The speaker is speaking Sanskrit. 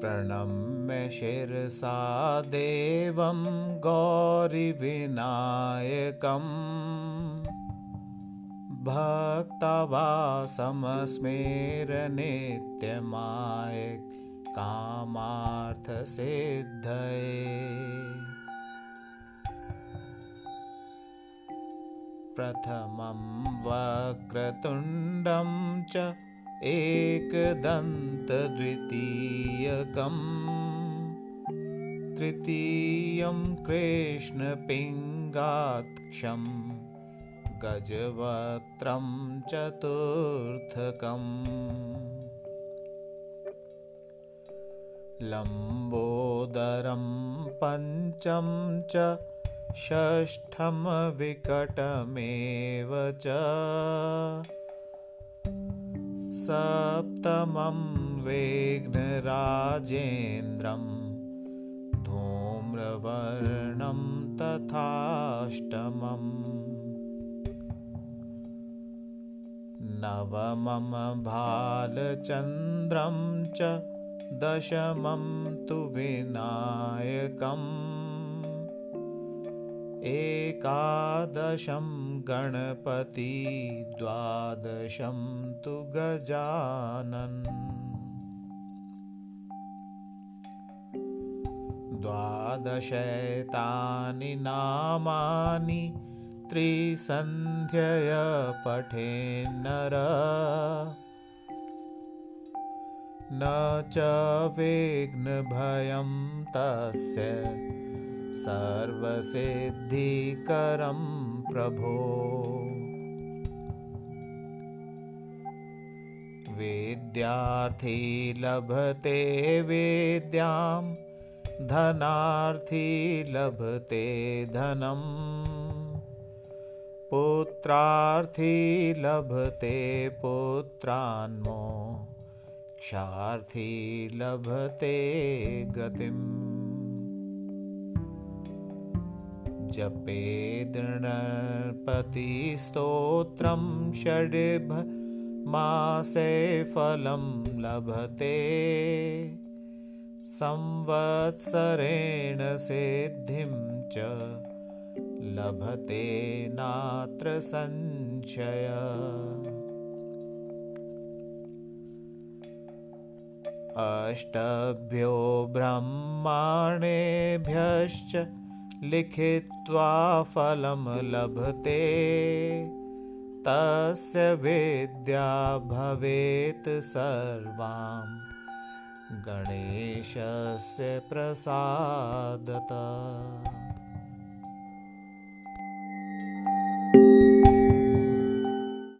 प्रणम्य शिरसा देवं गौरिविनायकम्। भक्तवासमस्मेरनित्यमाय कामार्थसिद्धये। प्रथमं वक्रतुण्डं च एकदन्तद्वितीयकम्। तृतीयं कृष्णपिङ्गात्क्षं गजवक्त्रं चतुर्थकम्। लम्बोदरं पञ्चम च षष्ठमविकटमेव च सप्तमं वेघ्नराजेन्द्रं धूम्रवर्णं तथाष्टमम् नवमं भालचन्द्रं च दशमं तु विनायकम् एकादशं गणपति द्वादशं तु गजानन्। द्वादशैतानि नामानि त्रिसन्ध्यय पठेन्नर न च विघ्नभयं तस्य सर्वसिद्धिकरं प्रभो विद्यार्थी लभते विद्यां धनार्थी लभते धनम् पुत्रार्थी लभते पुत्रान्मो क्षार्थी लभते गतिम्। जपेदृणपतिस्तोत्रं षड्भ मासे फलं लभते। संवत्सरेण सिद्धिं च लभते नात्र संशय। अष्टभ्यो ब्रह्माणेभ्यश्च लिखित्वा फलं लभते तस्य विद्या भवेत् सर्वां। गणेशस्य प्रसादत